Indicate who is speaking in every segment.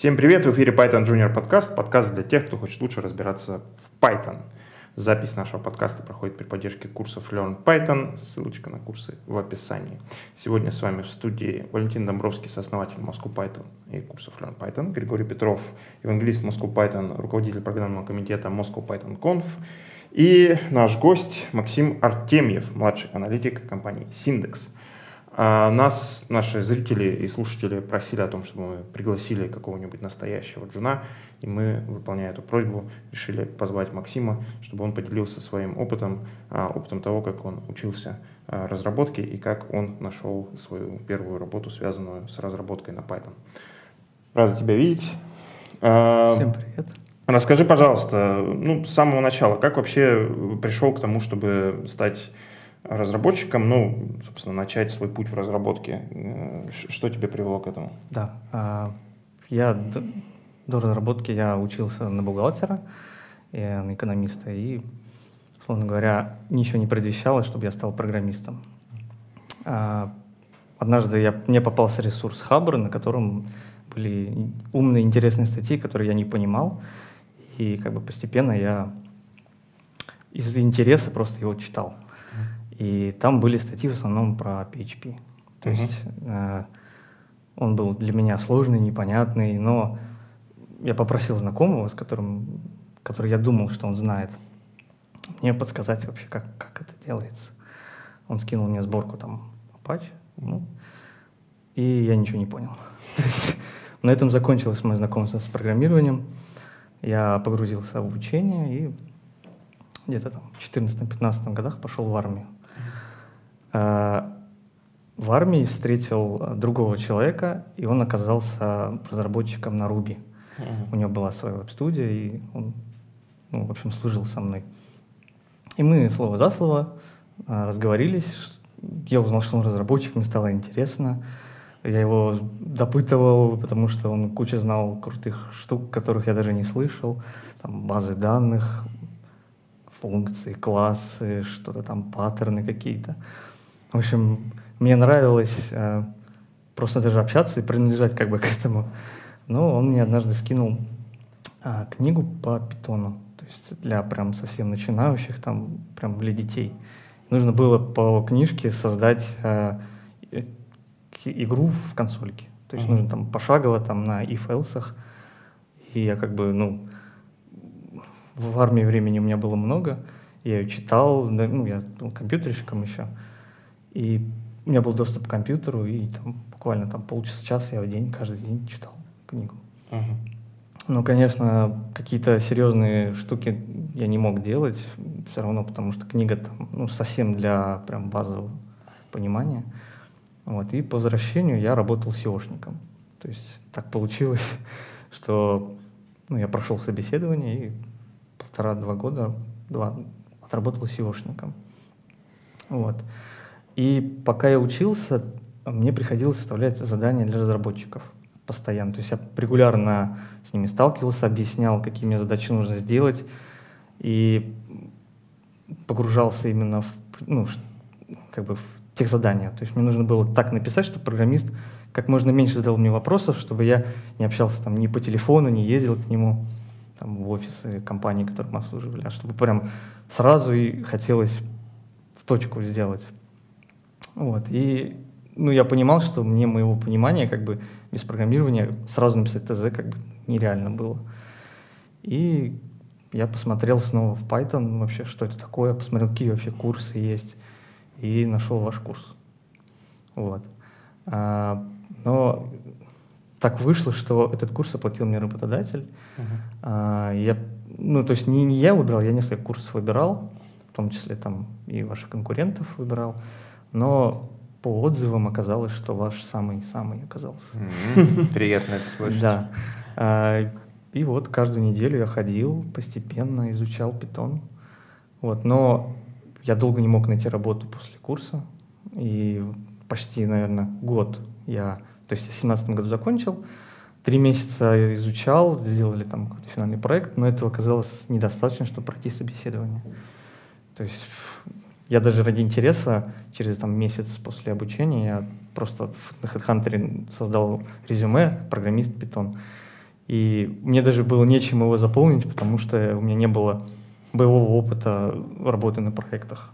Speaker 1: Всем привет, в эфире Python Junior подкаст, подкаст для тех, кто хочет лучше разбираться в Python. Запись нашего подкаста проходит при поддержке курсов Learn Python, ссылочка на курсы в описании. Сегодня с вами в студии Валентин Домбровский, сооснователь Moscow Python и курсов Learn Python, Григорий Петров, евангелист Moscow Python, руководитель программного комитета Moscow Python Conf, и наш гость Максим Артемьев, младший аналитик компании Syndex. А нас, наши зрители и слушатели просили о том, чтобы мы пригласили какого-нибудь настоящего джуна, и мы, выполняя эту просьбу, решили позвать Максима, чтобы он поделился своим опытом, а, опытом того, как он учился а, разработке и как он нашел свою первую работу, связанную с разработкой на Python. Рада тебя видеть.
Speaker 2: Всем привет.
Speaker 1: Расскажи, пожалуйста, ну, с самого начала, как вообще пришел к тому, чтобы стать разработчиком, ну, собственно, начать свой путь в разработке. Э, что тебе привело к этому?
Speaker 2: Да, а, я до, до разработки я учился на бухгалтера, и на экономиста, и, условно говоря, ничего не предвещало, чтобы я стал программистом. А, однажды я, мне попался ресурс Хабр, на котором были умные, интересные статьи, которые я не понимал, и как бы постепенно я из интереса просто его читал. И там были статьи в основном про PHP. То uh-huh. есть э, он был для меня сложный, непонятный, но я попросил знакомого, с которым, который я думал, что он знает, мне подсказать вообще, как, как это делается. Он скинул мне сборку там Apache, ну, и я ничего не понял. Есть на этом закончилось мое знакомство с программированием. Я погрузился в обучение и где-то там в 14-15 годах пошел в армию. Э, в армии встретил другого человека, и он оказался разработчиком на Ruby. У него была своя веб-студия, и он, ну, в общем, служил со мной. И мы слово за слово э, разговорились. Я узнал, что он разработчик, мне стало интересно. Я его допытывал, потому что он кучу знал крутых штук, которых я даже не слышал. Там базы данных, функции, классы, что-то там, паттерны какие-то. В общем, мне нравилось э, просто даже общаться и принадлежать как бы к этому. Но он мне однажды скинул э, книгу по питону, то есть для прям совсем начинающих, там прям для детей. Нужно было по книжке создать э, игру в консольке. То есть mm-hmm. нужно там пошагово там на if-else. И я как бы, ну, в армии времени у меня было много, я ее читал, ну, я был компьютерщиком еще. И у меня был доступ к компьютеру, и там буквально там полчаса-час я в день, каждый день читал книгу. Uh-huh. Ну, конечно, какие-то серьезные штуки я не мог делать, все равно, потому что книга там, ну, совсем для прям базового понимания. Вот. И по возвращению я работал SEOшником. То есть так получилось, что ну, я прошел собеседование и полтора-два года два, отработал SEOшником. Вот. И пока я учился, мне приходилось составлять задания для разработчиков постоянно. То есть я регулярно с ними сталкивался, объяснял, какие мне задачи нужно сделать, и погружался именно в, ну, как бы в тех задания. То есть мне нужно было так написать, чтобы программист как можно меньше задал мне вопросов, чтобы я не общался там ни по телефону, не ездил к нему там, в офисы компании, которые мы обслуживали, а чтобы прям сразу и хотелось в точку сделать. Вот. И ну, я понимал, что мне моего понимания как бы без программирования сразу написать ТЗ как бы нереально было. И я посмотрел снова в Python вообще, что это такое, посмотрел, какие вообще курсы есть, и нашел ваш курс. Вот. А, но так вышло, что этот курс оплатил мне работодатель. Uh-huh. А, я, ну, то есть не, не я выбирал, я несколько курсов выбирал, в том числе там и ваших конкурентов выбирал но по отзывам оказалось, что ваш самый-самый оказался.
Speaker 1: Приятно это слышать.
Speaker 2: Да. А, и вот каждую неделю я ходил, постепенно изучал питон. Вот, но я долго не мог найти работу после курса. И почти, наверное, год я, то есть я в 2017 году закончил, три месяца изучал, сделали там какой-то финальный проект, но этого оказалось недостаточно, чтобы пройти собеседование. То есть я даже ради интереса через там, месяц после обучения я просто на HeadHunter создал резюме «программист Python». И мне даже было нечем его заполнить, потому что у меня не было боевого опыта работы на проектах.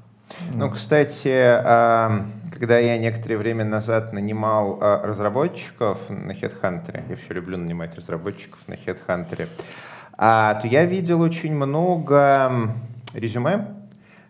Speaker 3: Ну, кстати, а, когда я некоторое время назад нанимал а, разработчиков на HeadHunter, я все люблю нанимать разработчиков на HeadHunter, а, то я видел очень много резюме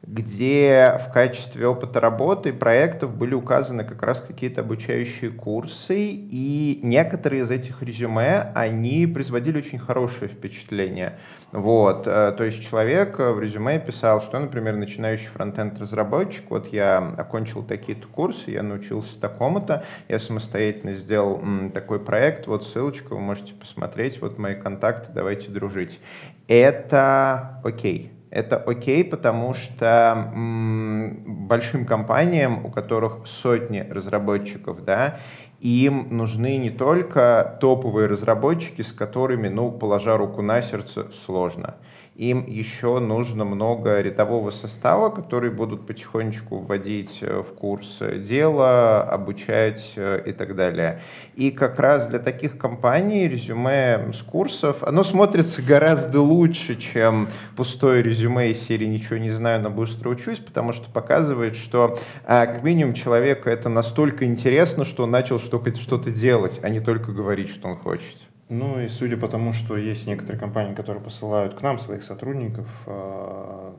Speaker 3: где в качестве опыта работы и проектов были указаны как раз какие-то обучающие курсы, и некоторые из этих резюме, они производили очень хорошее впечатление. Вот, э, то есть человек в резюме писал, что, например, начинающий фронтенд разработчик, вот я окончил такие-то курсы, я научился такому-то, я самостоятельно сделал такой проект, вот ссылочка, вы можете посмотреть, вот мои контакты, давайте дружить. Это окей. Это окей, потому что м, большим компаниям, у которых сотни разработчиков, да, им нужны не только топовые разработчики, с которыми, ну, положа руку на сердце, сложно им еще нужно много рядового состава, которые будут потихонечку вводить э, в курс дела, обучать э, и так далее. И как раз для таких компаний резюме с курсов, оно смотрится гораздо лучше, чем пустое резюме из серии «Ничего не знаю, но быстро учусь», потому что показывает, что а, как минимум человеку это настолько интересно, что он начал что-то делать, а не только говорить, что он хочет.
Speaker 1: Ну и судя по тому, что есть некоторые компании, которые посылают к нам своих сотрудников, э,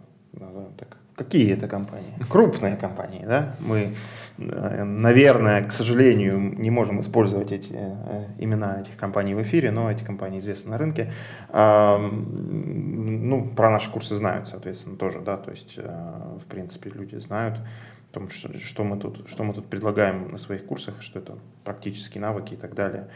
Speaker 1: так, какие это компании? Крупные компании, да? Мы, э, наверное, к сожалению, не можем использовать эти э, имена этих компаний в эфире, но эти компании известны на рынке. Э, ну, про наши курсы знают, соответственно, тоже, да, то есть, в принципе, люди знают том, что, что, мы тут, что мы тут предлагаем на своих курсах, что это практические навыки и так далее.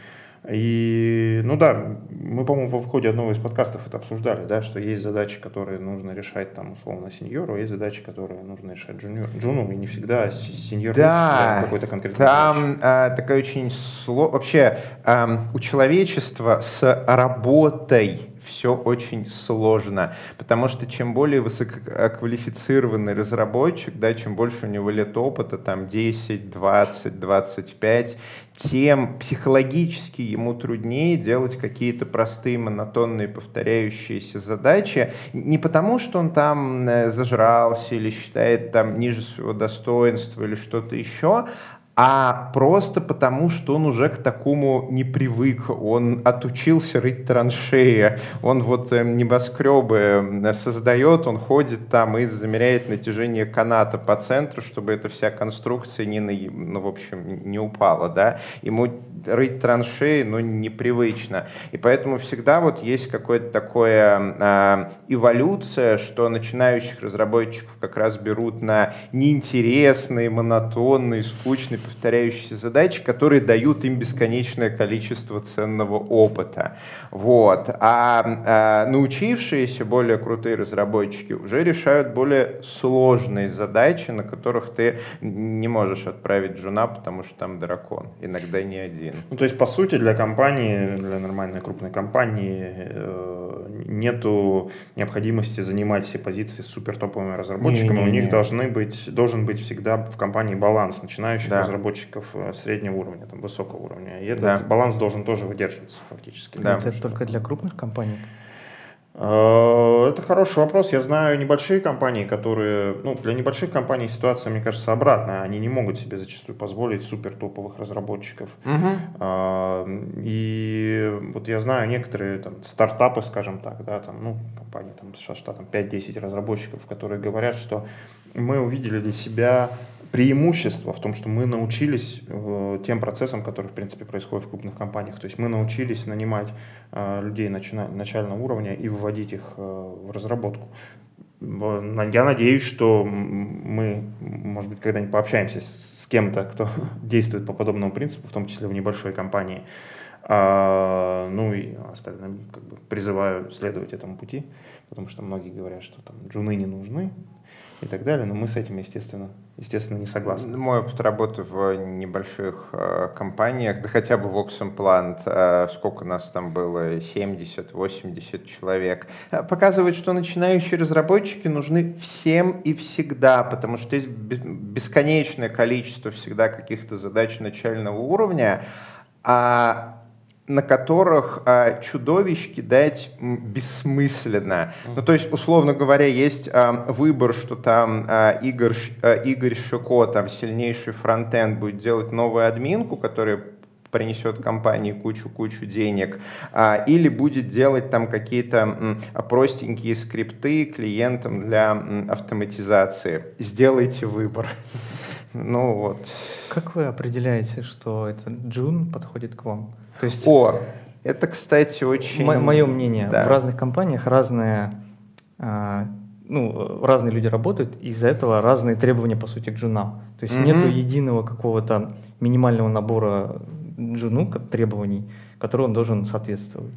Speaker 1: И, ну да, мы, по-моему, в ходе одного из подкастов это обсуждали, да, что есть задачи, которые нужно решать там условно сеньору, а есть задачи, которые нужно решать джуниор, джуну, и не всегда сеньор
Speaker 3: да, какой-то конкретный Там а, такая очень сло... вообще а, у человечества с работой все очень сложно, потому что чем более высококвалифицированный разработчик, да, чем больше у него лет опыта, там 10, 20, 25, тем психологически ему труднее делать какие-то простые, монотонные, повторяющиеся задачи. Не потому, что он там э, зажрался или считает там ниже своего достоинства или что-то еще, а просто потому, что он уже к такому не привык. Он отучился рыть траншеи, он вот э, небоскребы создает, он ходит там и замеряет натяжение каната по центру, чтобы эта вся конструкция не, на, ну, в общем, не упала, да. Ему рыть траншеи, ну, непривычно. И поэтому всегда вот есть какое-то такое э, эволюция, что начинающих разработчиков как раз берут на неинтересные, монотонные, скучные повторяющиеся задачи, которые дают им бесконечное количество ценного опыта. Вот. А, а научившиеся более крутые разработчики уже решают более сложные задачи, на которых ты не можешь отправить жена, потому что там дракон, иногда не один.
Speaker 1: Ну, то есть, по сути, для компании, для нормальной крупной компании э, нету необходимости занимать все позиции с супер топовыми разработчиками. Не, не, У них должны быть, должен быть всегда в компании баланс начинающих да разработчиков э, среднего уровня, там, высокого уровня. И этот да. баланс должен тоже выдерживаться фактически.
Speaker 2: Да. Это только для крупных компаний?
Speaker 1: Э, это хороший вопрос. Я знаю небольшие компании, которые, ну, для небольших компаний ситуация, мне кажется, обратная. Они не могут себе зачастую позволить супер топовых разработчиков. Uh-huh. И вот я знаю некоторые там, стартапы, скажем так, да, там, ну, компании там, с штатом 5-10 разработчиков, которые говорят, что мы увидели для себя преимущество в том, что мы научились э, тем процессам, которые, в принципе, происходят в крупных компаниях. То есть мы научились нанимать э, людей начина- начального уровня и выводить их э, в разработку. Я надеюсь, что мы, может быть, когда-нибудь пообщаемся с кем-то, кто действует по подобному принципу, в том числе в небольшой компании. А, ну и остальным как бы, призываю следовать этому пути, потому что многие говорят, что там джуны не нужны, и так далее, но мы с этим, естественно, естественно, не согласны.
Speaker 3: Мой опыт работы в небольших э, компаниях, да хотя бы в Oxenplant, э, сколько нас там было, 70-80 человек, э, показывает, что начинающие разработчики нужны всем и всегда, потому что есть бесконечное количество всегда каких-то задач начального уровня, а на которых а, чудовищ кидать бессмысленно. Ну, то есть, условно говоря, есть а, выбор, что там а, Игорь, а, Игорь Шико, там сильнейший фронтенд, будет делать новую админку, которая принесет компании кучу-кучу денег, а, или будет делать там какие-то простенькие скрипты клиентам для автоматизации. Сделайте выбор. Ну вот.
Speaker 2: Как вы определяете, что это джун подходит к вам?
Speaker 3: То есть... О, это, кстати, очень...
Speaker 2: Мое мнение, да. в разных компаниях разные, а, ну, разные люди работают, и из-за этого разные требования, по сути, к джунам. То есть mm-hmm. нету единого какого-то минимального набора джуну требований, которым он должен соответствовать.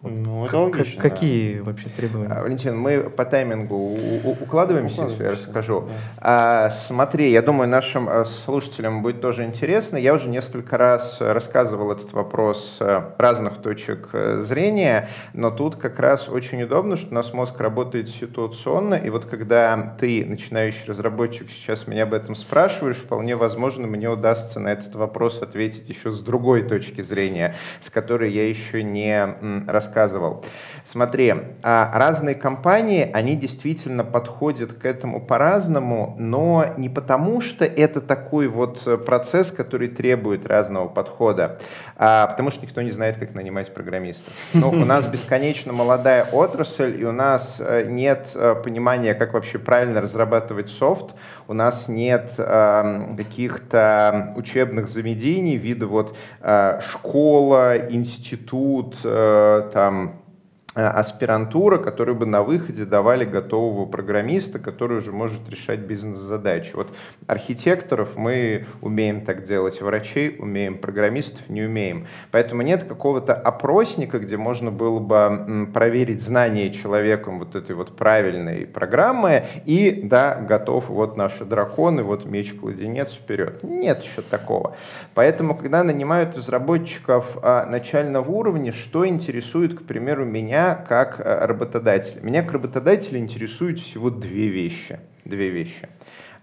Speaker 1: Ну, это логично.
Speaker 2: Какие да. вообще требования? А,
Speaker 3: Валентин, мы по таймингу укладываемся, если я расскажу. Да. А, смотри, я думаю, нашим а, слушателям будет тоже интересно. Я уже несколько раз рассказывал этот вопрос а, разных точек э, зрения, но тут как раз очень удобно, что у нас мозг работает ситуационно, и вот когда ты, начинающий разработчик, сейчас меня об этом спрашиваешь, вполне возможно, мне удастся на этот вопрос ответить еще с другой точки зрения, с которой я еще не рассказывал рассказывал. Смотри, а, разные компании, они действительно подходят к этому по-разному, но не потому, что это такой вот процесс, который требует разного подхода, а потому что никто не знает, как нанимать программистов. Ну, у нас бесконечно молодая отрасль, и у нас э, нет э, понимания, как вообще правильно разрабатывать софт, у нас нет э, каких-то учебных заведений, вида вот э, школа, институт, э, там, Э, аспирантура, которые бы на выходе давали готового программиста, который уже может решать бизнес-задачи. Вот архитекторов мы умеем так делать, врачей умеем, программистов не умеем. Поэтому нет какого-то опросника, где можно было бы проверить знание человеком вот этой вот правильной программы и, да, готов, вот наши драконы, вот меч-кладенец вперед. Нет еще такого. Поэтому, когда нанимают разработчиков а, начального уровня, что интересует, к примеру, меня как э, работодателя. Меня как работодателя интересуют всего две вещи. Две вещи.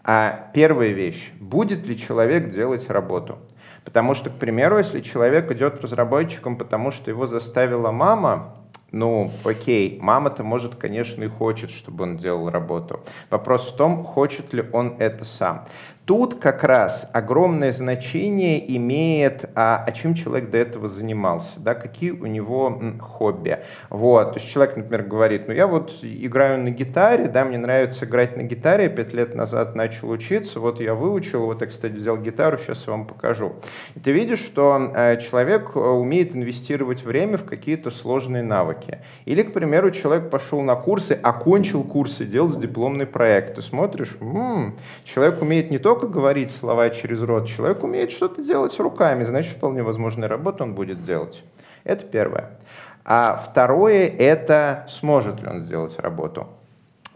Speaker 3: А первая вещь, будет ли человек делать работу? Потому что, к примеру, если человек идет разработчиком, потому что его заставила мама, ну, окей, мама-то, может, конечно, и хочет, чтобы он делал работу. Вопрос в том, хочет ли он это сам. Тут как раз огромное значение имеет, а, а чем человек до этого занимался, да, какие у него хобби. Вот, то есть человек, например, говорит, ну я вот играю на гитаре, да, мне нравится играть на гитаре, пять лет назад начал учиться, вот я выучил, вот я, кстати, взял гитару, сейчас я вам покажу. И ты видишь, что э, человек э, умеет инвестировать время в какие-то сложные навыки. Или, к примеру, человек пошел на курсы, окончил курсы, делал дипломный проект. Ты смотришь, м-м, человек умеет не только только говорить слова через рот. Человек умеет что-то делать руками, значит, вполне возможная работа он будет делать. Это первое. А второе – это сможет ли он сделать работу.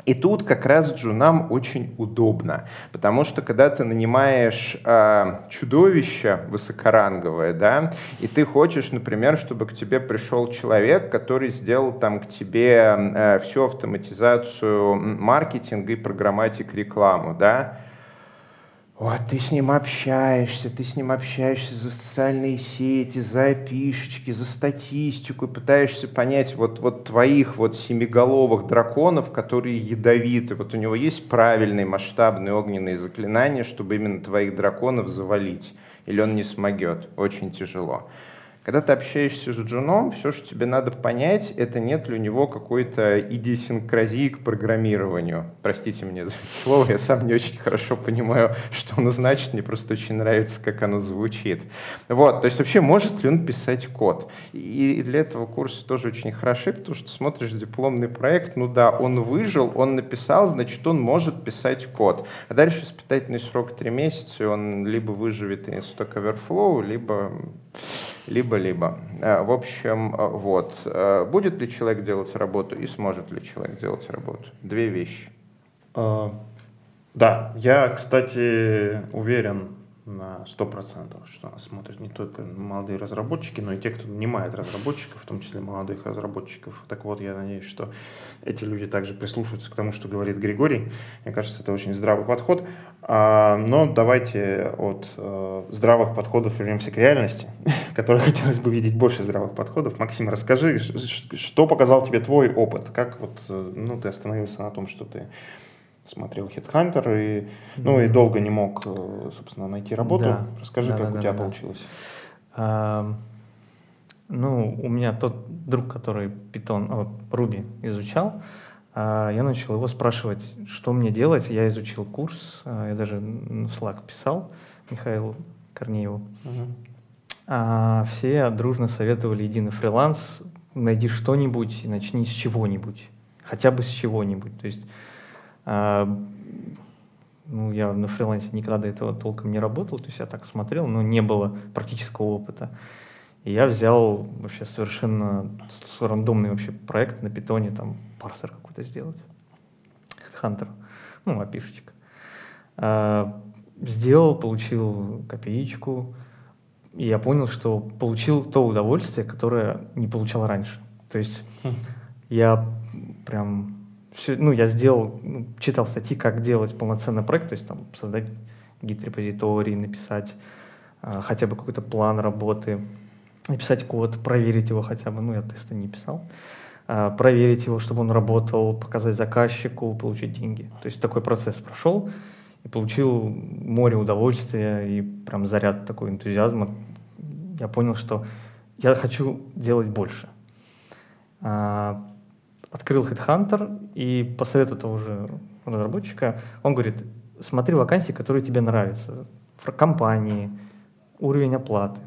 Speaker 3: И тут как раз джунам очень удобно, потому что когда ты нанимаешь э, чудовище высокоранговое, да, и ты хочешь, например, чтобы к тебе пришел человек, который сделал там к тебе э, всю автоматизацию маркетинга и программатик рекламу, да, вот, ты с ним общаешься, ты с ним общаешься за социальные сети, за опишечки, за статистику, и пытаешься понять вот, вот твоих вот семиголовых драконов, которые ядовиты. Вот у него есть правильные масштабные огненные заклинания, чтобы именно твоих драконов завалить. Или он не смогет. Очень тяжело. Когда ты общаешься с Джуном, все, что тебе надо понять, это нет ли у него какой-то идиосинкразии к программированию. Простите мне за слово, я сам не очень хорошо понимаю, что оно значит, мне просто очень нравится, как оно звучит. Вот, то есть вообще может ли он писать код? И для этого курса тоже очень хороши, потому что смотришь дипломный проект, ну да, он выжил, он написал, значит, он может писать код. А дальше испытательный срок 3 месяца, и он либо выживет из Stack Overflow, либо либо-либо. Э, в общем, э, вот. Э, будет ли человек делать работу и сможет ли человек делать работу? Две вещи.
Speaker 1: Да, я, кстати, уверен, на 100%, что нас смотрят не только молодые разработчики, но и те, кто нанимает разработчиков, в том числе молодых разработчиков. Так вот, я надеюсь, что эти люди также прислушаются к тому, что говорит Григорий. Мне кажется, это очень здравый подход. А, но давайте от э, здравых подходов вернемся к реальности, которой хотелось бы видеть больше здравых подходов. Максим, расскажи, что показал тебе твой опыт? Как вот, э, ну, ты остановился на том, что ты смотрел Headhunter и, ну, и долго не мог, э, собственно, найти работу. Да. Расскажи, да, как да, у тебя да, получилось.
Speaker 2: А, ну, у меня тот друг, который Python, Ruby изучал, а, я начал его спрашивать, что мне делать. Я изучил курс, а, я даже в Slack писал Михаилу Корнееву. Угу. А, все дружно советовали единый фриланс, найди что-нибудь и начни с чего-нибудь, хотя бы с чего-нибудь. То есть а, ну, я на фрилансе никогда до этого толком не работал, то есть я так смотрел, но не было практического опыта. И я взял вообще совершенно рандомный вообще проект на питоне, там парсер какой-то сделать. Hunter, ну, опишечка. А, сделал, получил копеечку, и я понял, что получил то удовольствие, которое не получал раньше. То есть хм. я прям все, ну, я сделал, ну, читал статьи, как делать полноценный проект, то есть там создать гид-репозиторий, написать э, хотя бы какой-то план работы, написать код, проверить его хотя бы, ну, я тесты не писал, э, проверить его, чтобы он работал, показать заказчику, получить деньги. То есть такой процесс прошел и получил море удовольствия и прям заряд такой энтузиазма. Я понял, что я хочу делать больше. А, открыл HeadHunter и по совету того разработчика, он говорит, смотри вакансии, которые тебе нравятся, компании, уровень оплаты,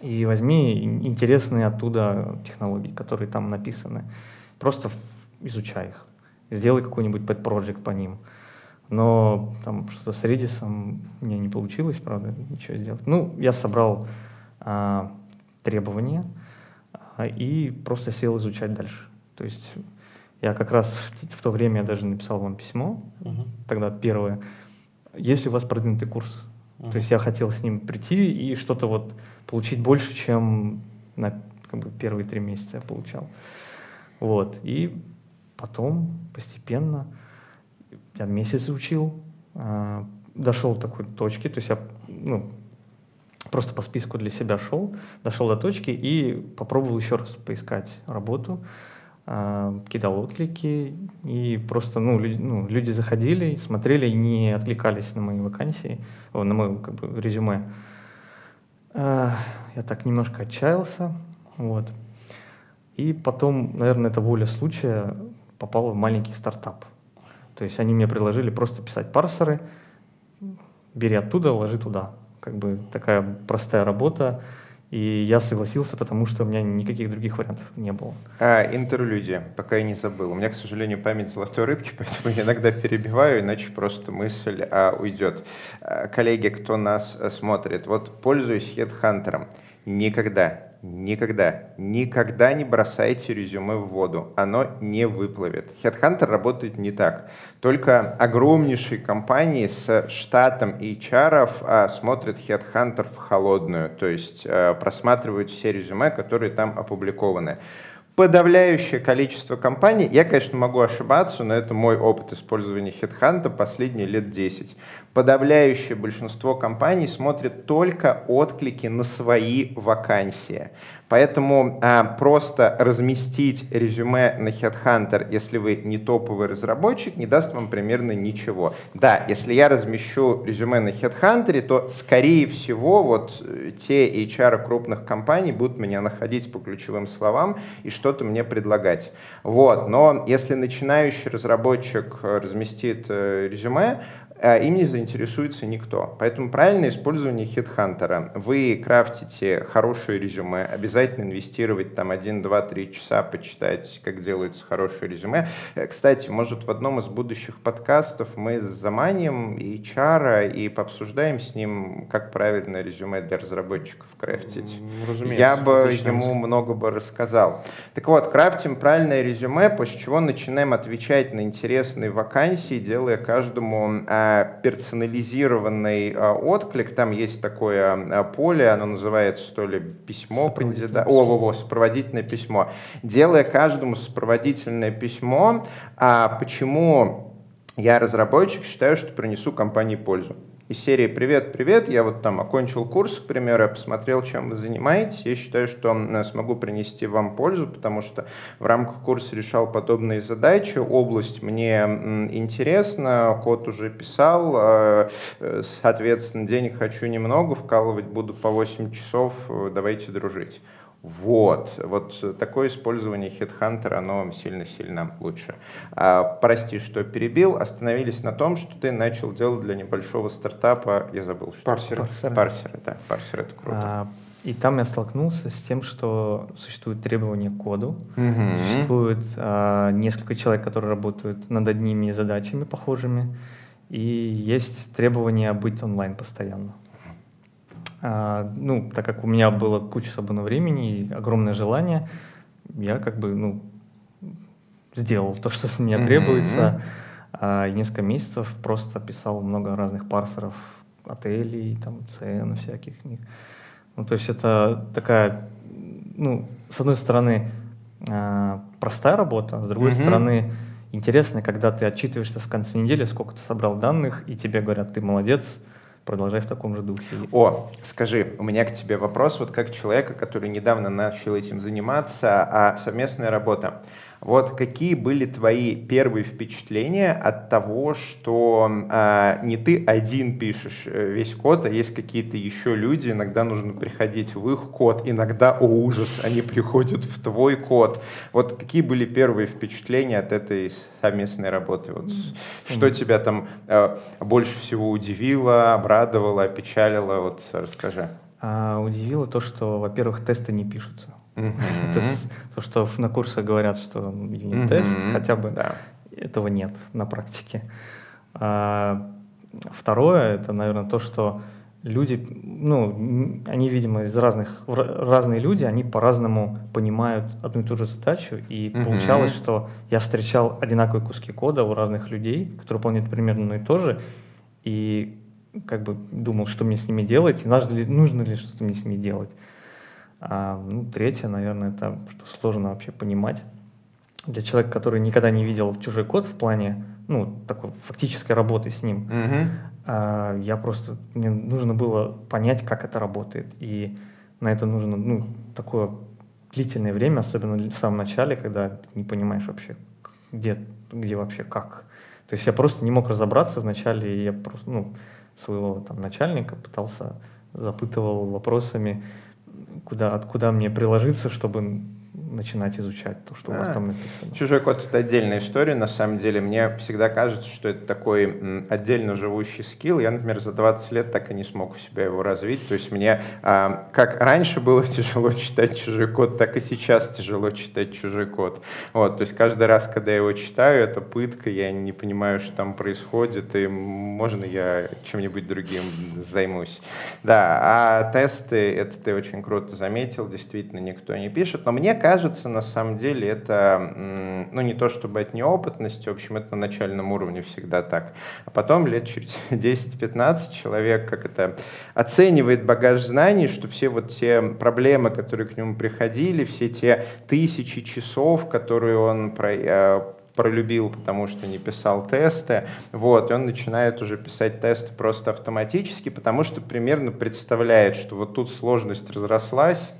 Speaker 2: и возьми интересные оттуда технологии, которые там написаны. Просто изучай их. Сделай какой-нибудь pet project по ним. Но там что-то с Redis мне не получилось, правда, ничего сделать. Ну, я собрал а, требования а, и просто сел изучать дальше. То есть я как раз в, в то время я даже написал вам письмо, uh-huh. тогда первое. Есть у вас продвинутый курс? Uh-huh. То есть я хотел с ним прийти и что-то вот получить больше, чем на как бы, первые три месяца я получал. Вот. И потом постепенно я месяц учил, э, дошел до такой точки, то есть я ну, просто по списку для себя шел, дошел до точки и попробовал еще раз поискать работу. А, кидал отклики, и просто ну, люди, ну, люди заходили, смотрели и не откликались на мои вакансии, на мое как бы, резюме. А, я так немножко отчаялся, вот. И потом, наверное, это воля случая попала в маленький стартап. То есть они мне предложили просто писать парсеры, бери оттуда, ложи туда. Как бы такая простая работа. И я согласился, потому что у меня никаких других вариантов не было.
Speaker 3: А, интерлюдия, пока я не забыл. У меня, к сожалению, память золотой рыбки, поэтому я иногда перебиваю, иначе просто мысль а, уйдет. А, коллеги, кто нас а, смотрит, вот пользуюсь HeadHunter. Никогда Никогда, никогда не бросайте резюме в воду, оно не выплывет. Headhunter работает не так. Только огромнейшие компании с штатом HR а, смотрят Headhunter в холодную, то есть а, просматривают все резюме, которые там опубликованы подавляющее количество компаний, я, конечно, могу ошибаться, но это мой опыт использования HeadHunter последние лет 10. Подавляющее большинство компаний смотрит только отклики на свои вакансии. Поэтому а, просто разместить резюме на Headhunter, если вы не топовый разработчик, не даст вам примерно ничего. Да, если я размещу резюме на Headhunter, то, скорее всего, вот э, те HR крупных компаний будут меня находить по ключевым словам и что-то мне предлагать. Вот. Но если начинающий разработчик э, разместит э, резюме, им не заинтересуется никто. Поэтому правильное использование хитхантера. Вы крафтите хорошее резюме, обязательно инвестировать там 1, 2, 3 часа, почитать, как делается хорошее резюме. Э, кстати, может, в одном из будущих подкастов мы заманим и Чара и пообсуждаем с ним, как правильно резюме для разработчиков крафтить. Разумеется. Я бы ему много бы рассказал. Так вот, крафтим правильное резюме, после чего начинаем отвечать на интересные вакансии, делая каждому а, а, персонализированный а, отклик. Там есть такое а, поле, оно называется то ли письмо кандидата. О, во, во, сопроводительное письмо. Делая каждому сопроводительное письмо, а почему я разработчик, считаю, что принесу компании пользу. Из серии «Привет, привет, я вот там окончил курс, к примеру, я посмотрел, чем вы занимаетесь, я считаю, что смогу принести вам пользу, потому что в рамках курса решал подобные задачи, область мне интересна, код уже писал, а, э, соответственно, денег хочу немного, вкалывать буду по 8 часов, э, давайте дружить. Вот, вот такое использование HeadHunter, оно сильно-сильно лучше. А, прости, что перебил. Остановились на том, что ты начал делать для небольшого стартапа, я забыл, что
Speaker 1: парсеры.
Speaker 3: Парсеры, парсеры да, парсеры это круто. А,
Speaker 2: и там я столкнулся с тем, что существуют требования к коду, mm существует а, несколько человек, которые работают над одними задачами похожими, и есть требования быть онлайн постоянно. А, ну, так как у меня было куча свободного времени и огромное желание, я как бы, ну, сделал то, что с меня требуется. А, и несколько месяцев просто писал много разных парсеров отелей, там, цен всяких. Ну, то есть это такая, ну, с одной стороны, а, простая работа, с другой mm-hmm. стороны, интересно, когда ты отчитываешься в конце недели, сколько ты собрал данных, и тебе говорят, ты молодец, продолжай в таком же духе.
Speaker 3: О, скажи, у меня к тебе вопрос, вот как человека, который недавно начал этим заниматься, а совместная работа. Вот какие были твои первые впечатления от того, что а, не ты один пишешь э, весь код, а есть какие-то еще люди, иногда нужно приходить в их код, иногда, о ужас, они приходят в твой код. Вот какие были первые впечатления от этой совместной работы? Вот, mm-hmm. Что тебя там а, больше всего удивило, обрадовало, опечалило? Вот расскажи.
Speaker 2: А, удивило то, что, во-первых, тесты не пишутся. Это то, что на курсах говорят, что юнит-тест, хотя бы этого нет на практике. А, второе, это, наверное, то, что люди, ну, они, видимо, из разных, разные люди, они по-разному понимают одну и ту же задачу, и mm-hmm. получалось, что я встречал одинаковые куски кода у разных людей, которые выполняют примерно одно и то же, и как бы думал, что мне с ними делать, и нужно ли, нужно ли что-то мне с ними делать. А, ну, третье, наверное, это что сложно вообще понимать. Для человека, который никогда не видел чужой код в плане, ну, такой фактической работы с ним, mm-hmm. а, я просто, мне нужно было понять, как это работает. И на это нужно, ну, такое длительное время, особенно в самом начале, когда ты не понимаешь вообще, где, где вообще как. То есть я просто не мог разобраться вначале, и я просто, ну, своего там начальника пытался, запытывал вопросами, куда, откуда мне приложиться, чтобы начинать изучать то, что а, у вас там написано.
Speaker 3: Чужой код — это отдельная история, на самом деле. Мне всегда кажется, что это такой отдельно живущий скилл. Я, например, за 20 лет так и не смог у себя его развить. То есть мне, а, как раньше было тяжело читать чужой код, так и сейчас тяжело читать чужой код. Вот, то есть каждый раз, когда я его читаю, это пытка, я не понимаю, что там происходит, и можно я чем-нибудь другим займусь. Да, а тесты, это ты очень круто заметил, действительно никто не пишет, но мне кажется, кажется, на самом деле это, ну, не то чтобы от неопытности, в общем, это на начальном уровне всегда так. А потом лет через 10-15 человек как это оценивает багаж знаний, что все вот те проблемы, которые к нему приходили, все те тысячи часов, которые он про, э, пролюбил, потому что не писал тесты, вот, и он начинает уже писать тесты просто автоматически, потому что примерно представляет, что вот тут сложность разрослась,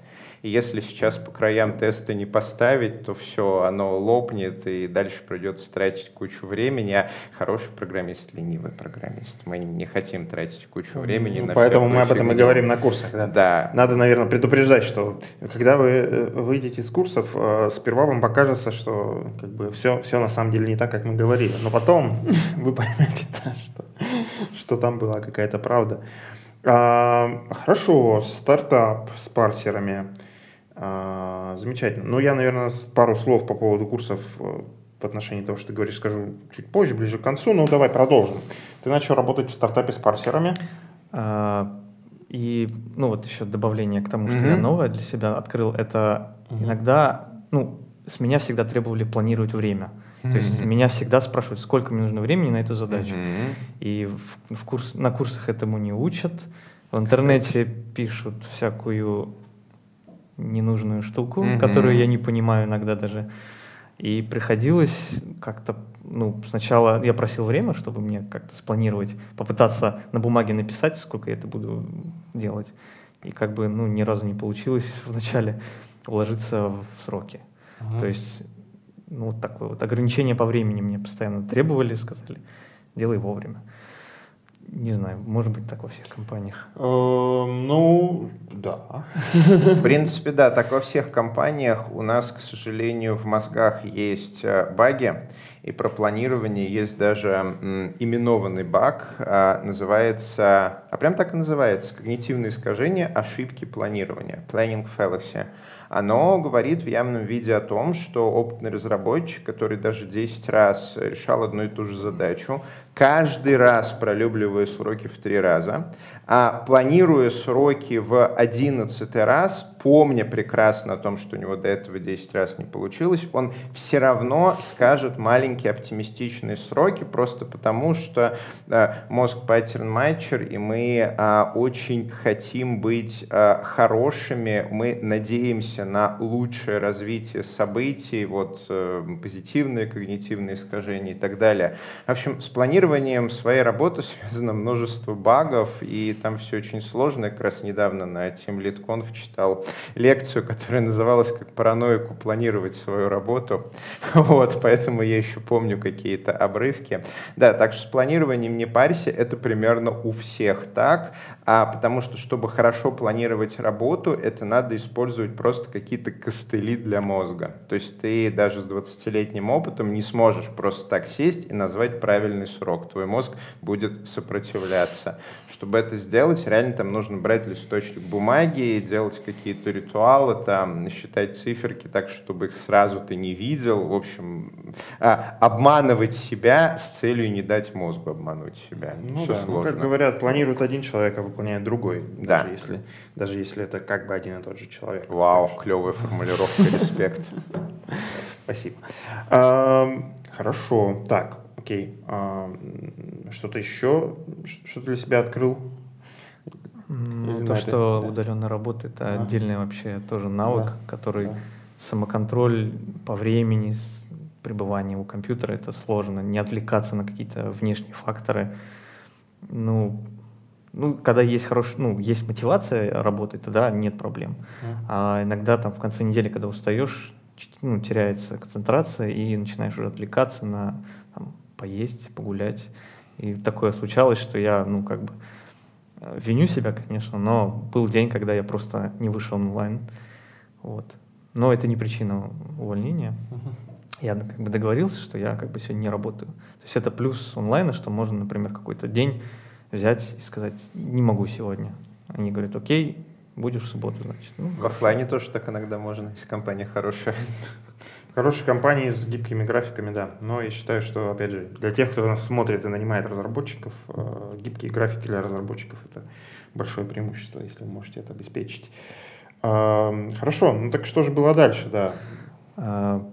Speaker 3: и если сейчас по краям теста не поставить, то все, оно лопнет, и дальше придется тратить кучу времени. А хороший программист — ленивый программист. Мы не хотим тратить кучу времени ну,
Speaker 1: на Поэтому мы об этом и говорим на курсах. Да?
Speaker 3: да.
Speaker 1: Надо, наверное, предупреждать, что когда вы э, выйдете из курсов, э, сперва вам покажется, что как бы все, все на самом деле не так, как мы говорили. Но потом вы поймете, да, что, что там была какая-то правда. А, хорошо, стартап с парсерами. А, замечательно. Ну, я, наверное, пару слов по поводу курсов э, в отношении того, что ты говоришь, скажу чуть позже, ближе к концу. Ну, давай продолжим. Ты начал работать в стартапе с парсерами.
Speaker 2: А, и, ну, вот еще добавление к тому, что mm-hmm. я новое для себя открыл, это mm-hmm. иногда, ну, с меня всегда требовали планировать время. То есть меня всегда спрашивают, сколько мне нужно времени на эту задачу.
Speaker 3: Мгм.
Speaker 2: И в, в курс, на курсах этому не учат. В интернете пишут всякую ненужную штуку,
Speaker 3: Мгм.
Speaker 2: которую я не понимаю иногда даже. И приходилось как-то, ну, сначала я просил время, чтобы мне как-то спланировать, попытаться на бумаге написать, сколько я это буду делать. И как бы, ну, ни разу не получилось вначале уложиться в сроки.
Speaker 1: Ага.
Speaker 2: То есть, ну, вот такое вот ограничение по времени мне постоянно требовали, сказали, делай вовремя. Не знаю, может быть так во всех компаниях.
Speaker 1: Э, Ну, да.
Speaker 3: В принципе, да, так во всех компаниях у нас, к сожалению, в мозгах есть э, баги, и про планирование есть даже именованный баг, а, называется, а прям так и называется, когнитивное искажение ошибки планирования, planning fallacy. Оно говорит в явном виде о том, что опытный разработчик, который даже 10 раз решал одну и ту же задачу, каждый раз пролюбливая сроки в три раза, а планируя сроки в 11 раз, помня прекрасно о том, что у него до этого 10 раз не получилось, он все равно скажет маленькие оптимистичные сроки, просто потому что э, мозг паттерн матчер, и мы э, очень хотим быть э, хорошими, мы надеемся на лучшее развитие событий, вот э, позитивные когнитивные искажения и так далее. В общем, с планированием своей работы связано множество багов, и там все очень сложно. Я как раз недавно на Team Lead Conf читал лекцию, которая называлась «Как параноику планировать свою работу». Вот, поэтому я еще помню какие-то обрывки. Да, так что с планированием не парься, это примерно у всех так, а потому что, чтобы хорошо планировать работу, это надо использовать просто какие-то костыли для мозга. То есть ты даже с 20-летним опытом не сможешь просто так сесть и назвать правильный срок. Твой мозг будет сопротивляться. Чтобы это сделать, реально там нужно брать листочек бумаги, делать какие-то ритуалы, там, считать циферки так, чтобы их сразу ты не видел. В общем, а, обманывать себя с целью не дать мозгу обмануть себя.
Speaker 1: Ну
Speaker 3: Всё
Speaker 1: да, ну,
Speaker 3: сложно.
Speaker 1: как говорят, планирует один человек, а выполняет другой.
Speaker 3: Да.
Speaker 1: Даже если, даже если это как бы один и тот же человек.
Speaker 3: Вау, клевая формулировка, респект.
Speaker 1: Спасибо. Хорошо. Так, окей. Ам, Что-то еще? Ш- Что ты для себя открыл?
Speaker 2: Ну,
Speaker 1: Или
Speaker 2: то, что
Speaker 1: да.
Speaker 2: удаленная работа, это
Speaker 1: Ага.
Speaker 2: отдельный вообще тоже навык,
Speaker 1: Да,
Speaker 2: который
Speaker 1: да.
Speaker 2: самоконтроль по времени, пребывания у компьютера, это сложно. Не отвлекаться на какие-то внешние факторы. Ну, ну, когда есть хороший, ну, есть мотивация работать, тогда нет проблем. А иногда там в конце недели, когда устаешь, ну, теряется концентрация и начинаешь уже отвлекаться на поесть, погулять. И такое случалось, что я, ну, как бы э, виню себя, конечно, но был день, когда я просто не вышел онлайн. Вот. Но это не причина увольнения. Я как бы договорился, что я как бы сегодня не работаю. То есть это плюс онлайна, что можно, например, какой-то день взять и сказать, не могу сегодня. Они говорят, окей, будешь в субботу, значит. Ну,
Speaker 3: В оффлайне тоже так иногда можно, если компания хорошая.
Speaker 1: Хорошие компании с гибкими графиками, да. Но я считаю, что, опять же, для тех, кто нас смотрит и нанимает разработчиков, э, гибкие графики для разработчиков это большое преимущество, если вы можете это обеспечить. Хорошо, ну так что же было дальше, да?
Speaker 2: А,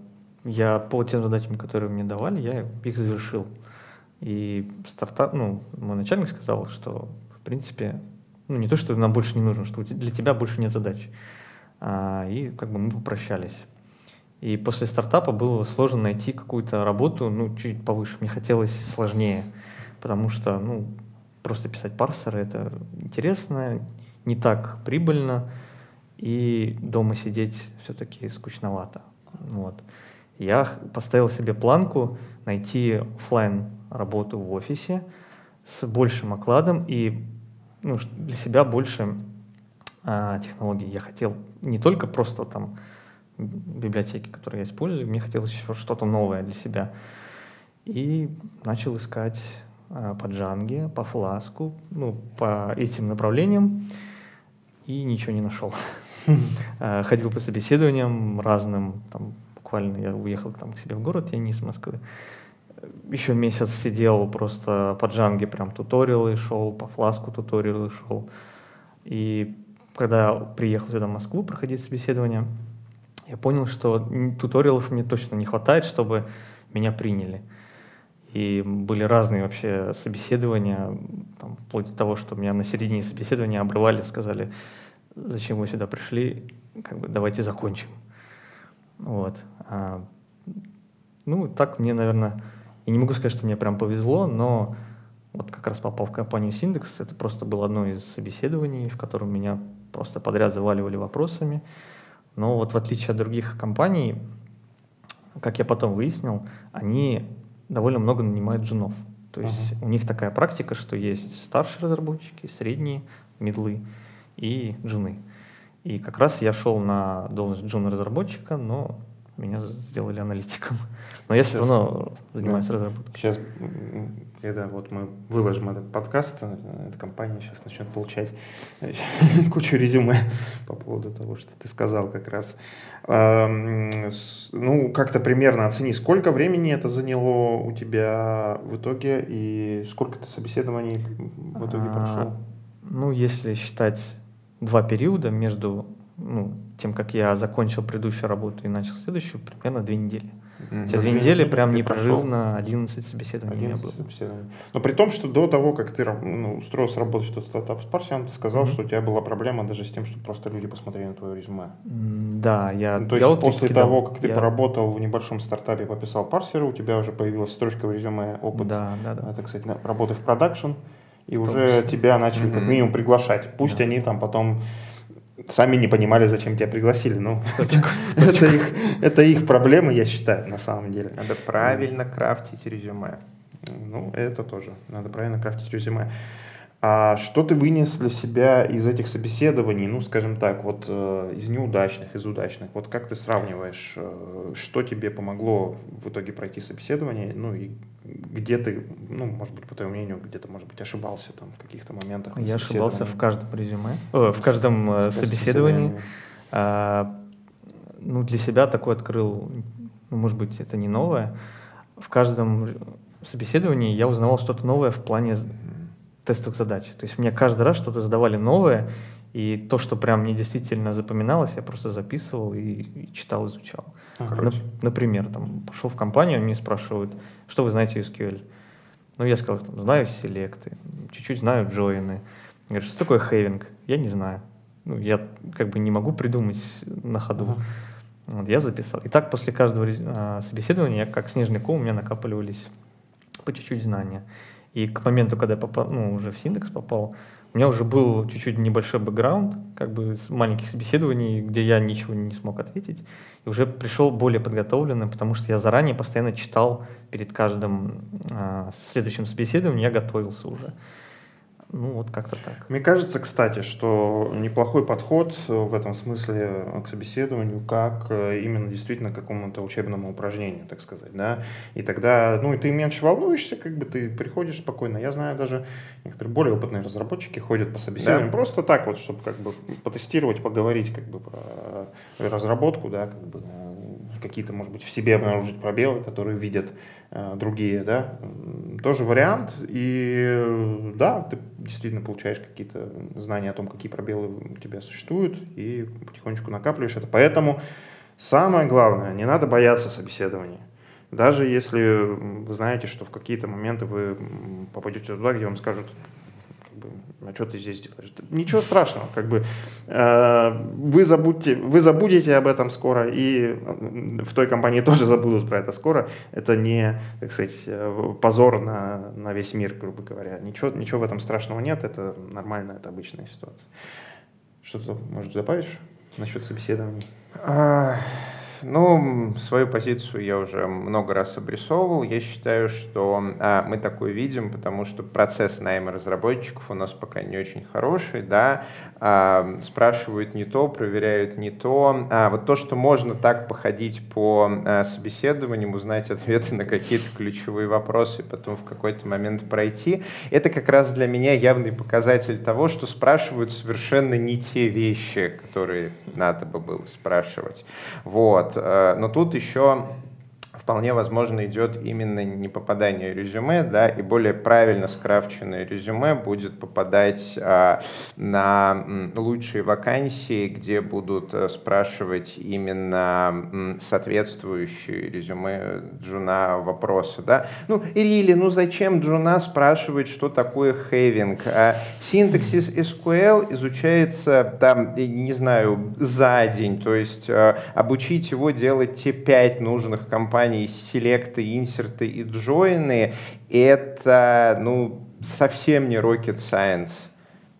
Speaker 2: Я по тем задачам, которые мне давали, я их завершил. И стартап, ну, мой начальник сказал, что, в принципе, ну, не то, что нам больше не нужно, что для тебя больше нет задач. А, И как бы мы попрощались. И после стартапа было сложно найти какую-то работу, ну, чуть повыше. Мне хотелось сложнее, потому что, ну, просто писать парсеры — это интересно, не так прибыльно, и дома сидеть все-таки скучновато. Вот. Я поставил себе планку найти оффлайн работу в офисе с большим окладом и ну, для себя больше а, технологий. Я хотел не только просто там библиотеки, которые я использую, мне хотелось еще что-то новое для себя. И начал искать а, по Django, по Flask, ну, по этим направлениям, и ничего не нашел. А, Ходил по собеседованиям разным, там, буквально я уехал там к себе в город, я не из Москвы. Еще месяц сидел просто по Django, прям туториалы шел, по Фласку туториалы шел. И когда приехал сюда в Москву проходить собеседование, я понял, что туториалов мне точно не хватает, чтобы меня приняли. И были разные вообще собеседования, там, вплоть до того, что меня на середине собеседования обрывали, сказали, зачем вы сюда пришли, как бы давайте закончим. Вот. А, ну, так мне, наверное, и не могу сказать, что мне прям повезло, но вот как раз попал в компанию Синдекс, это просто было одно из собеседований, в котором меня просто подряд заваливали вопросами. Но вот в отличие от других компаний, как я потом выяснил, они довольно много нанимают джунов. То есть uh-huh. у них такая практика, что есть старшие разработчики, средние, медлы и джуны. И как раз я шел на должность джуна-разработчика, но меня сделали аналитиком. Но я все равно занимаюсь да. разработкой.
Speaker 1: Сейчас, когда вот мы выложим этот подкаст, э, эта компания сейчас начнет получать э, кучу резюме по поводу того, что ты сказал как раз. Ну, как-то примерно оцени, сколько времени это заняло у тебя в итоге и сколько ты собеседований в итоге а, прошел?
Speaker 2: Ну, если считать два периода между ну, тем, как я закончил предыдущую работу и начал следующую, примерно две недели. Mm-hmm. Эти две недели прям непрерывно 11 собеседований 11 у меня было. Собеседований.
Speaker 1: Но при том, что до того, как ты ну, устроился работать в тот стартап с Парсиан, ты сказал, mm-hmm. что у тебя была проблема даже с тем, что просто люди посмотрели на твое резюме.
Speaker 2: Да, я...
Speaker 1: Ну, то есть после того, как ты я... поработал в небольшом стартапе, пописал парсеры, у тебя уже появилась строчка в резюме опыт,
Speaker 2: да, да, да.
Speaker 1: так сказать, работы в продакшн, и Том уже тебя начали mm-hmm. как минимум приглашать. Пусть да. они там потом сами не понимали, зачем тебя пригласили. Ну, это их, это их проблемы, я считаю, на самом деле.
Speaker 3: Надо правильно крафтить резюме.
Speaker 1: Ну, это тоже. Надо правильно крафтить резюме. А что ты вынес для себя из этих собеседований, ну, скажем так, вот э, из неудачных, из удачных? Вот как ты сравниваешь, э, что тебе помогло в итоге пройти собеседование, ну, и где ты, ну, может быть, по твоему мнению, где-то, может быть, ошибался там в каких-то моментах?
Speaker 2: Я ошибался в каждом резюме, о, в каждом э, собеседовании. А, ну, для себя такой открыл, ну, может быть, это не новое. В каждом собеседовании я узнавал что-то новое в плане тестовых задач. То есть мне каждый раз что-то задавали новое, и то, что прям мне действительно запоминалось, я просто записывал и, и читал, изучал. А, Нап- например, там, пошел в компанию, они спрашивают, что вы знаете SQL? Ну, я сказал, там, знаю селекты, чуть-чуть знаю джойны. Говорят, что такое хейвинг? Я не знаю. Ну, я как бы не могу придумать на ходу. uh Вот, я записал. И так после каждого а, собеседования, я, как снежный ком, у меня накапливались по чуть-чуть знания. И к моменту, когда я попал, ну, уже в Синдекс попал, у меня уже был чуть-чуть небольшой бэкграунд, как бы с маленьких собеседований, где я ничего не смог ответить, и уже пришел более подготовленным, потому что я заранее постоянно читал перед каждым э, следующим собеседованием, я готовился уже. Ну, вот как-то так.
Speaker 1: Мне кажется, кстати, что неплохой подход в этом смысле к собеседованию, как э, именно действительно к какому-то учебному упражнению, так сказать, да. И тогда, ну, и ты меньше волнуешься, как бы ты приходишь спокойно. Я знаю, даже некоторые более опытные разработчики ходят по собеседованию да. просто так вот, чтобы как бы потестировать, поговорить как бы про разработку, да, как бы какие-то, может быть, в себе обнаружить пробелы, которые видят э, другие, да, тоже вариант. И да, ты действительно получаешь какие-то знания о том, какие пробелы у тебя существуют, и потихонечку накапливаешь это. Поэтому самое главное, не надо бояться собеседования. Даже если вы знаете, что в какие-то моменты вы попадете туда, где вам скажут, бы, а что ты здесь делаешь? Ничего страшного, как бы э, вы, забудьте, вы забудете об этом скоро, и в той компании тоже забудут про это скоро. Это не, так сказать, э, позор на, на весь мир, грубо говоря. Ничего, ничего в этом страшного нет, это нормально, это обычная ситуация. Что-то, может, добавишь насчет собеседований?
Speaker 3: Ну, свою позицию я уже много раз обрисовывал. Я считаю, что а, мы такое видим, потому что процесс найма разработчиков у нас пока не очень хороший, да, а, спрашивают не то, проверяют не то. А вот то, что можно так походить по а, собеседованиям, узнать ответы на какие-то ключевые вопросы, потом в какой-то момент пройти, это как раз для меня явный показатель того, что спрашивают совершенно не те вещи, которые надо бы было спрашивать. Вот. Э, но тут еще вполне возможно идет именно не попадание резюме, да, и более правильно скрафченное резюме будет попадать а, на лучшие вакансии, где будут а, спрашивать именно соответствующие резюме джуна вопросы, да. Ну, Ирили, ну зачем джуна спрашивать, что такое хейвинг? А, синтаксис SQL изучается там, не знаю, за день, то есть а, обучить его делать те пять нужных компаний компаний селекты, инсерты и джойны, это ну, совсем не rocket science.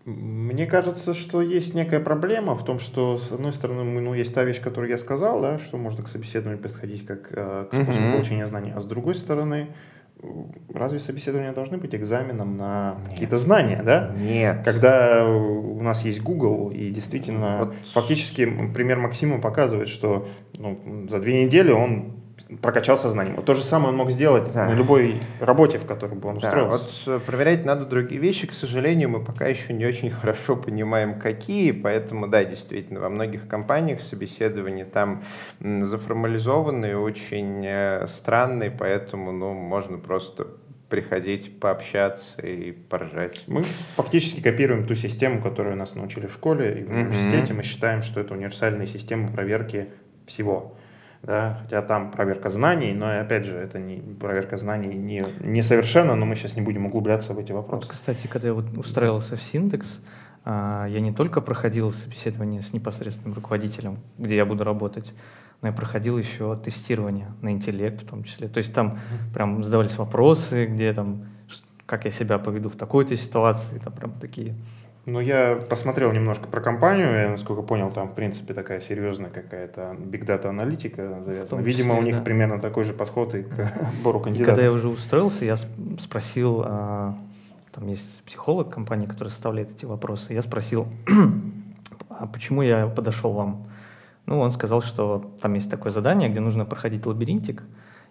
Speaker 1: Мне кажется, что есть некая проблема в том, что, с одной стороны, ну, есть та вещь, которую я сказал, да, что можно к собеседованию подходить как э, к способу mm-hmm. получения знаний, а с другой стороны, разве собеседования должны быть экзаменом на какие-то знания, да?
Speaker 3: Нет.
Speaker 1: Когда у нас есть Google, и действительно, вот. фактически пример Максима показывает, что ну, за две недели он прокачал сознание. Вот то же самое он мог сделать да. на любой работе, в которой бы он да, устроился.
Speaker 3: Вот э, проверять надо другие вещи. К сожалению, мы пока еще не очень хорошо понимаем, какие. Поэтому, да, действительно, во многих компаниях собеседования там заформализованные, очень э, странные, поэтому ну, можно просто приходить, пообщаться и поржать.
Speaker 1: Мы фактически копируем ту систему, которую нас научили в школе и в университете. Mm-hmm. Мы считаем, что это универсальная система проверки всего да, хотя там проверка знаний, но опять же, это не проверка знаний не, не совершенно, но мы сейчас не будем углубляться в эти вопросы.
Speaker 2: Вот, кстати, когда я вот устраивался в Синтекс, а, я не только проходил собеседование с непосредственным руководителем, где я буду работать, но я проходил еще тестирование на интеллект в том числе. То есть там прям задавались вопросы, где там, как я себя поведу в такой-то ситуации, там прям такие
Speaker 1: ну, я посмотрел немножко про компанию, я, насколько понял, там, в принципе, такая серьезная какая-то биг дата аналитика завязана. Видимо, числе, у них да. примерно такой же подход и к отбору кандидатов.
Speaker 2: И когда я уже устроился, я спросил, а, там есть психолог компании, который составляет эти вопросы, я спросил, а почему я подошел вам? Ну, он сказал, что там есть такое задание, где нужно проходить лабиринтик,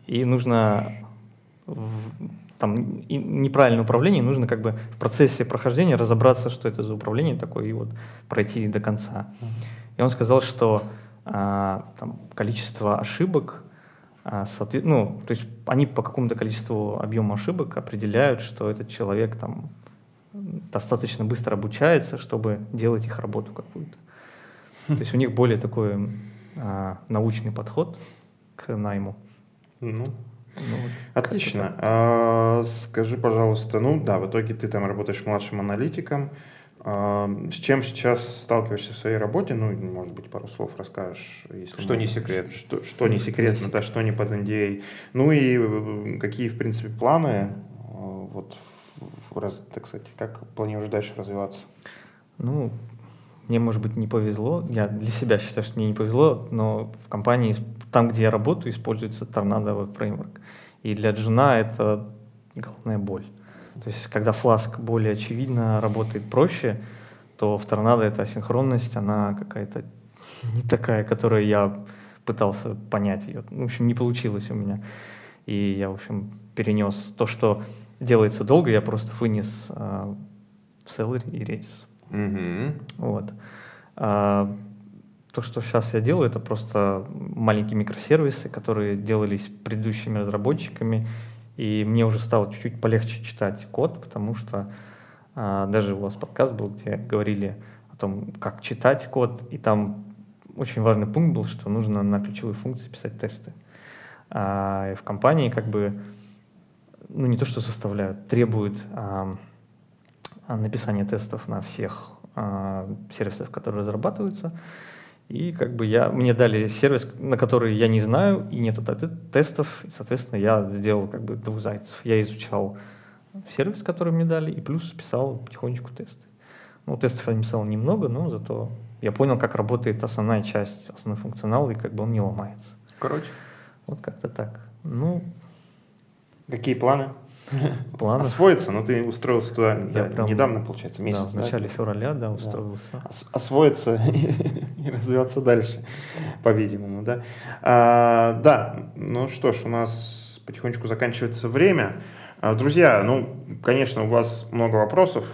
Speaker 2: и нужно там неправильное управление, нужно как бы в процессе прохождения разобраться, что это за управление такое, и вот пройти до конца. И он сказал, что а, там, количество ошибок, а, соответ... ну, то есть они по какому-то количеству объема ошибок определяют, что этот человек там достаточно быстро обучается, чтобы делать их работу какую-то. То есть у них более такой а, научный подход к найму.
Speaker 1: Ну, ну, вот Отлично. А, скажи, пожалуйста, ну да, в итоге ты там работаешь младшим аналитиком. А, с чем сейчас сталкиваешься в своей работе? Ну, может быть, пару слов расскажешь.
Speaker 3: Если что не секрет.
Speaker 1: Что, что не секретно, да, что не под NDA. А. Ну и э, какие, в принципе, планы, а, вот, раз, так сказать, как планируешь дальше развиваться?
Speaker 2: Ну, мне, может быть, не повезло. Я для себя считаю, что мне не повезло, но в компании, там, где я работаю, используется Web Framework. И для джуна это головная боль. То есть, когда фласк более очевидно работает проще, то в торнадо эта асинхронность, она какая-то не такая, которую я пытался понять ее. В общем, не получилось у меня. И я, в общем, перенес то, что делается долго, я просто вынес э, в Celery и Redis.
Speaker 3: Mm-hmm.
Speaker 2: Вот. А, то, что сейчас я делаю, это просто маленькие микросервисы, которые делались предыдущими разработчиками, и мне уже стало чуть-чуть полегче читать код, потому что а, даже у вас подкаст был, где говорили о том, как читать код, и там очень важный пункт был, что нужно на ключевые функции писать тесты. А, и в компании как бы, ну не то что составляют, требуют а, написания тестов на всех а, сервисах, которые разрабатываются, и как бы я, мне дали сервис, на который я не знаю, и нету тестов, и, соответственно, я сделал как бы двух зайцев. Я изучал сервис, который мне дали, и плюс писал потихонечку тесты. Ну, тестов я написал немного, но зато я понял, как работает основная часть, основной функционал, и как бы он не ломается.
Speaker 3: Короче.
Speaker 2: Вот как-то так. Ну,
Speaker 1: Какие планы?
Speaker 2: Планов.
Speaker 1: Освоиться, но ты устроился туда да, прям, недавно, получается, месяц.
Speaker 2: Да, в начале да? февраля, да, устроился.
Speaker 1: Да. Освоиться и развиваться дальше, по-видимому, да. А, да, ну что ж, у нас потихонечку заканчивается время. А, друзья, ну, конечно, у вас много вопросов.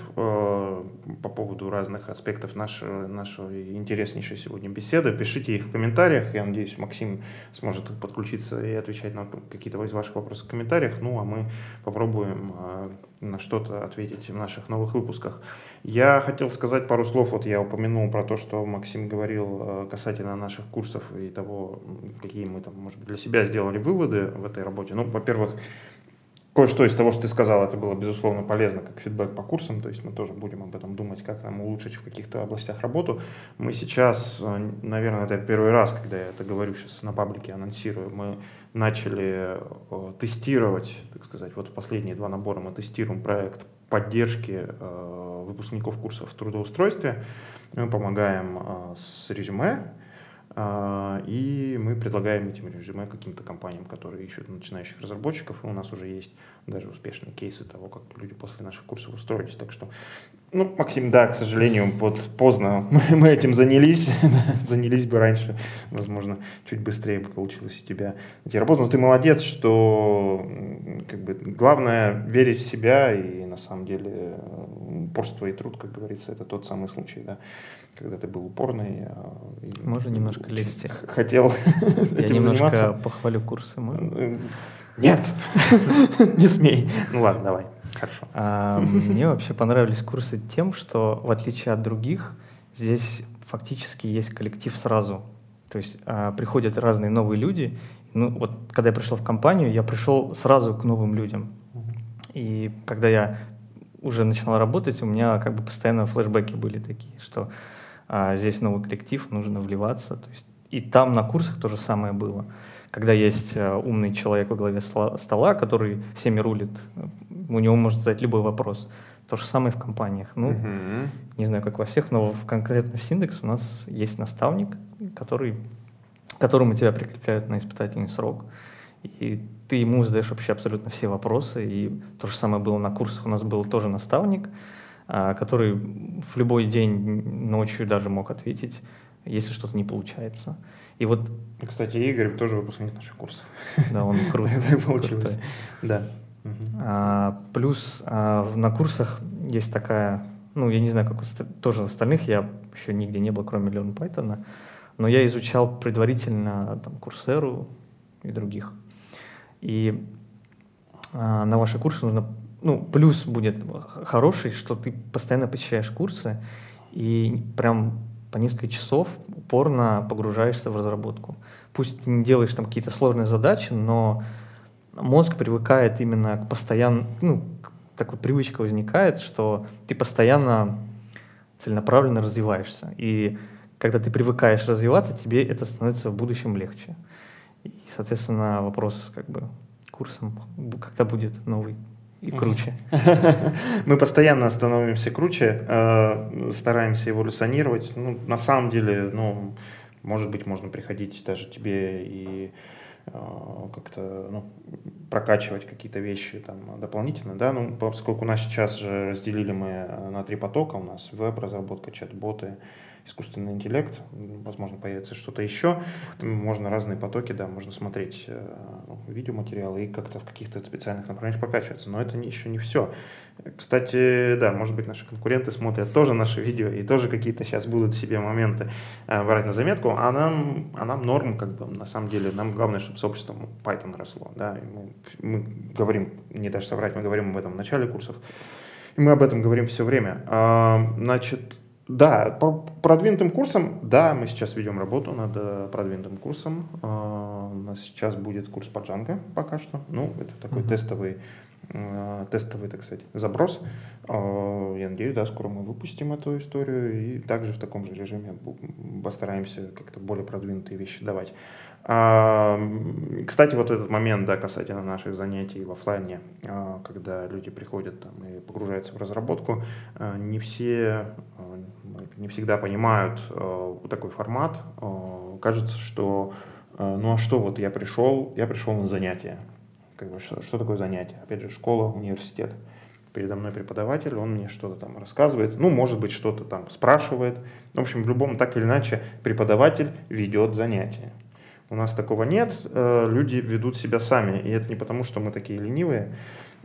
Speaker 1: По поводу разных аспектов нашего, нашей интереснейшей сегодня беседы. Пишите их в комментариях. Я надеюсь, Максим сможет подключиться и отвечать на какие-то из ваших вопросов в комментариях. Ну, а мы попробуем э, на что-то ответить в наших новых выпусках. Я хотел сказать пару слов. Вот я упомянул про то, что Максим говорил э, касательно наших курсов и того, какие мы там, может быть, для себя сделали выводы в этой работе. Ну, во-первых, кое-что из того, что ты сказал, это было, безусловно, полезно как фидбэк по курсам, то есть мы тоже будем об этом думать, как нам улучшить в каких-то областях работу. Мы сейчас, э, наверное, это первый раз, когда я это говорю сейчас на паблике, анонсирую, мы начали э, тестировать, так сказать, вот в последние два набора мы тестируем проект поддержки э, выпускников курсов в трудоустройстве. Мы помогаем с резюме, и мы предлагаем этим резюме каким-то компаниям, которые ищут начинающих разработчиков. И у нас уже есть даже успешные кейсы того, как люди после наших курсов устроились. Так что, ну, Максим, да, к сожалению, вот поздно мы этим занялись. занялись бы раньше. Возможно, чуть быстрее бы получилось у тебя найти работу. Но ты молодец, что как бы, главное верить в себя. И на самом деле упорство и труд, как говорится, это тот самый случай, да когда ты был упорный. А,
Speaker 2: можно немножко лезть.
Speaker 1: Хотел
Speaker 2: Я этим немножко заниматься. похвалю курсы. Можно?
Speaker 1: Нет, не смей. Ну ладно, давай. Хорошо.
Speaker 2: А, мне вообще понравились курсы тем, что в отличие от других, здесь фактически есть коллектив сразу. То есть а, приходят разные новые люди. Ну вот, когда я пришел в компанию, я пришел сразу к новым людям. И когда я уже начал работать, у меня как бы постоянно флешбеки были такие, что а здесь новый коллектив, нужно вливаться. То есть, и там на курсах то же самое было. Когда есть э, умный человек во главе стола, который всеми рулит, у него может задать любой вопрос. То же самое в компаниях. Ну, uh-huh. не знаю, как во всех, но в, конкретно в Синдекс у нас есть наставник, который, которому тебя прикрепляют на испытательный срок. И ты ему задаешь вообще абсолютно все вопросы. И то же самое было на курсах. У нас был тоже наставник, а, который в любой день, ночью даже мог ответить, если что-то не получается. И вот...
Speaker 1: Кстати, Игорь тоже выпускник наших курсов.
Speaker 2: Да, он круто.
Speaker 1: получилось. Да.
Speaker 2: А, плюс а, на курсах есть такая, ну, я не знаю, как у тоже остальных, я еще нигде не был, кроме Learn Python, но я изучал предварительно там, Курсеру и других. И а, на ваши курсы нужно ну, плюс будет хороший, что ты постоянно посещаешь курсы и прям по несколько часов упорно погружаешься в разработку. Пусть ты не делаешь там какие-то сложные задачи, но мозг привыкает именно к постоянно, ну, такой привычка возникает, что ты постоянно целенаправленно развиваешься. И когда ты привыкаешь развиваться, тебе это становится в будущем легче. И, соответственно, вопрос как бы курсом, когда будет новый и круче.
Speaker 1: Мы постоянно становимся круче, э, стараемся эволюционировать. Ну, на самом деле, ну, может быть, можно приходить даже тебе и э, как-то ну, прокачивать какие-то вещи там дополнительно, да, ну, поскольку у нас сейчас же разделили мы на три потока, у нас веб-разработка, чат-боты, искусственный интеллект, возможно, появится что-то еще. Можно разные потоки, да, можно смотреть ну, видеоматериалы и как-то в каких-то специальных направлениях прокачиваться. Но это еще не все. Кстати, да, может быть, наши конкуренты смотрят тоже наши видео и тоже какие-то сейчас будут себе моменты э, брать на заметку, а нам, а нам норм, как бы, на самом деле, нам главное, чтобы сообщество Python росло, да, мы, мы говорим, не даже соврать, мы говорим об этом в начале курсов, и мы об этом говорим все время. Значит, да, по продвинутым курсам, да, мы сейчас ведем работу над э, продвинутым курсом. А, у нас сейчас будет курс по Django пока что. Ну, это такой uh-huh. тестовый, э, тестовый, так сказать, заброс. А, я надеюсь, да, скоро мы выпустим эту историю и также в таком же режиме постараемся как-то более продвинутые вещи давать. Кстати, вот этот момент, да, касательно наших занятий в офлайне, а, когда люди приходят там, и погружаются в разработку, а, не все, а, не всегда понимают такой формат. Кажется, что ну а что, вот я пришел, я пришел на занятие. Как бы, что, что такое занятие? Опять же, школа, университет. Передо мной преподаватель, он мне что-то там рассказывает, ну, может быть, что-то там спрашивает. В общем, в любом так или иначе преподаватель ведет занятие У нас такого нет, э, люди ведут себя сами, и это не потому, что мы такие ленивые,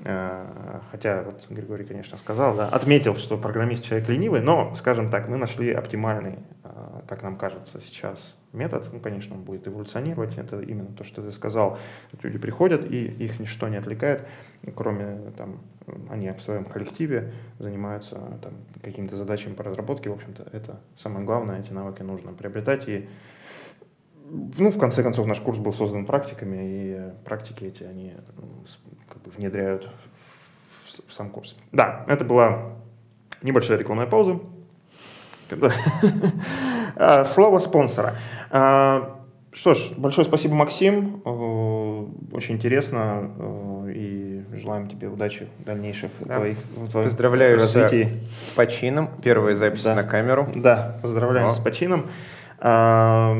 Speaker 1: э, хотя вот Григорий, конечно, сказал, да, отметил, что программист человек ленивый, но, скажем так, мы нашли оптимальный, э, как нам кажется сейчас, метод, ну, конечно, он будет эволюционировать, это именно то, что ты сказал, люди приходят, и их ничто не отвлекает, кроме, там, они в своем коллективе занимаются там, какими-то задачами по разработке, в общем-то, это самое главное, эти навыки нужно приобретать, и ну, в конце концов, наш курс был создан практиками, и практики эти, они как бы внедряют в, в сам курс. Да, это была небольшая рекламная пауза. А, слово спонсора. А, что ж, большое спасибо, Максим. Очень интересно. И желаем тебе удачи в дальнейших да. твоих, в твоем
Speaker 3: Поздравляю развитии. с почином. Первая запись да. на камеру.
Speaker 1: Да, поздравляем О. с почином. Да,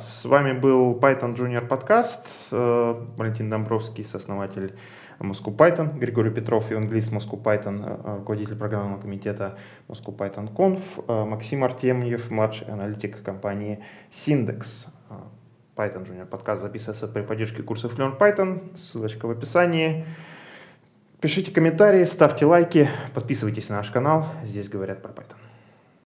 Speaker 1: с вами был Python Junior подкаст. Э, Валентин Домбровский, сооснователь Moscow Python, Григорий Петров, евангелист Moscow Python, э, руководитель программного комитета Moscow Python Conf, э, Максим Артемьев, младший аналитик компании Syndex. Python Junior подкаст записывается при поддержке курсов Learn Python, ссылочка в описании. Пишите комментарии, ставьте лайки, подписывайтесь на наш канал, здесь говорят про Python.